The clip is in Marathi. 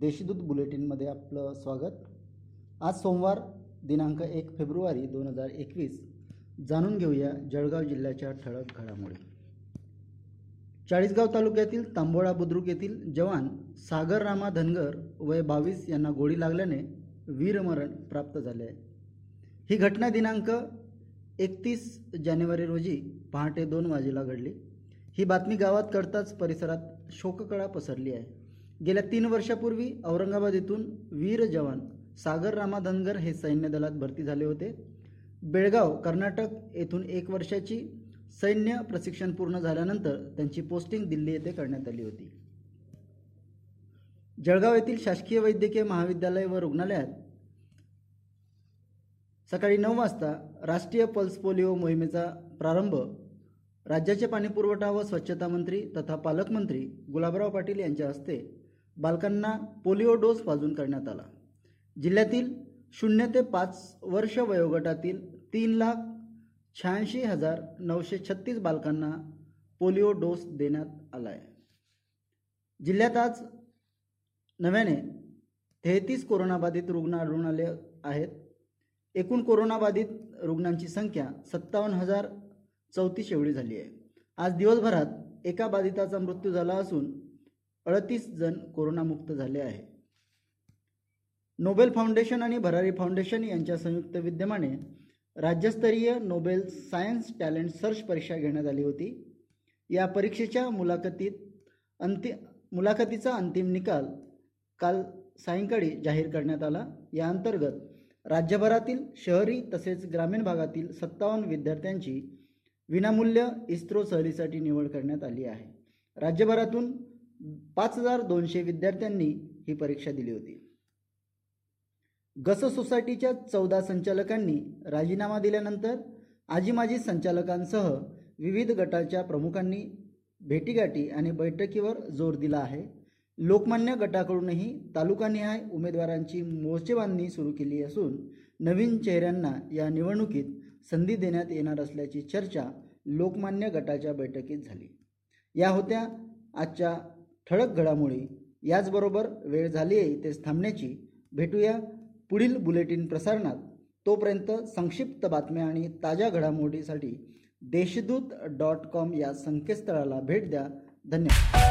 देशीदूत बुलेटिनमध्ये आपलं स्वागत. आज सोमवार दिनांक एक फेब्रुवारी दोन हजार एकवीस. जाणून घेऊया जळगाव जिल्ह्याच्या ठळक घडामोडी. चाळीसगाव तालुक्यातील तांबोळा बुद्रुक येथील जवान सागर रामा धनगर वय बावीस यांना गोळी लागल्याने वीरमरण प्राप्त झाले. आहे ही घटना दिनांक एकतीस जानेवारी रोजी पहाटे दोन वाजेला घडली. ही बातमी गावात कळताच परिसरात शोककळा पसरली आहे. गेल्या तीन वर्षापूर्वी औरंगाबाद येथून वीर जवान सागर रामा धनगर हे सैन्य दलात भरती झाले होते. बेळगाव कर्नाटक येथून एक वर्षाची सैन्य प्रशिक्षण पूर्ण झाल्यानंतर त्यांची पोस्टिंग दिल्ली येथे करण्यात आली होती. जळगाव येथील शासकीय वैद्यकीय महाविद्यालय व रुग्णालयात सकाळी नऊ वाजता राष्ट्रीय पल्स पोलिओ मोहिमेचा प्रारंभ राज्याचे पाणीपुरवठा व स्वच्छता मंत्री तथा पालकमंत्री गुलाबराव पाटील यांच्या हस्ते बालकांना पोलिओ डोस पाजून करण्यात आला. जिल्ह्यातील शून्य ते पाच वर्ष वयोगटातील तीन लाख शहाऐंशी हजार नऊशे छत्तीस बालकांना पोलिओ डोस देण्यात आला आहे जिल्ह्यात आज नव्याने तेहतीस कोरोनाबाधित रुग्ण आढळून आले आहेत. एकूण कोरोनाबाधित रुग्णांची संख्या सत्तावन्न हजार चौतीस एवढी झाली आहे. आज दिवसभरात एका बाधिताचा मृत्यू झाला असून अडतीस जण कोरोनामुक्त झाले आहे नोबेल फाउंडेशन आणि भरारी फाउंडेशन यांच्या संयुक्त विद्यमाने राज्यस्तरीय नोबेल सायन्स टॅलेंट सर्च परीक्षा घेण्यात आली होती. या परीक्षेच्या मुलाखतीत अंति मुलाखतीचा अंतिम निकाल काल सायंकाळी जाहीर करण्यात आला. या अंतर्गत राज्यभरातील शहरी तसेच ग्रामीण भागातील सत्तावन्न विद्यार्थ्यांची विनामूल्य इस्रो सहलीसाठी निवड करण्यात आली आहे. राज्यभरातून पाच हजार दोनशे विद्यार्थ्यांनी ही परीक्षा दिली होती. गस सोसायटीच्या चौदा संचालकांनी राजीनामा दिल्यानंतर आजी माजी संचालकांसह विविध गटाच्या प्रमुखांनी भेटीगाठी आणि बैठकीवर जोर दिला आहे. लोकमान्य गटाकडूनही तालुकानिहाय उमेदवारांची मोर्चेबांधणी सुरू केली असून नवीन चेहऱ्यांना या निवडणुकीत संधी देण्यात येणार असल्याची चर्चा लोकमान्य गटाच्या बैठकीत झाली. या होत्या आजच्या ठळक घडामोडी. याचबरोबर वेळ झाली आहे इथेच थांबण्याची. भेटूया पुढील बुलेटिन प्रसारणात. तोपर्यंत संक्षिप्त बातम्या आणि ताज्या घडामोडीसाठी देशदूत डॉट कॉम या संकेतस्थळाला भेट द्या. धन्यवाद.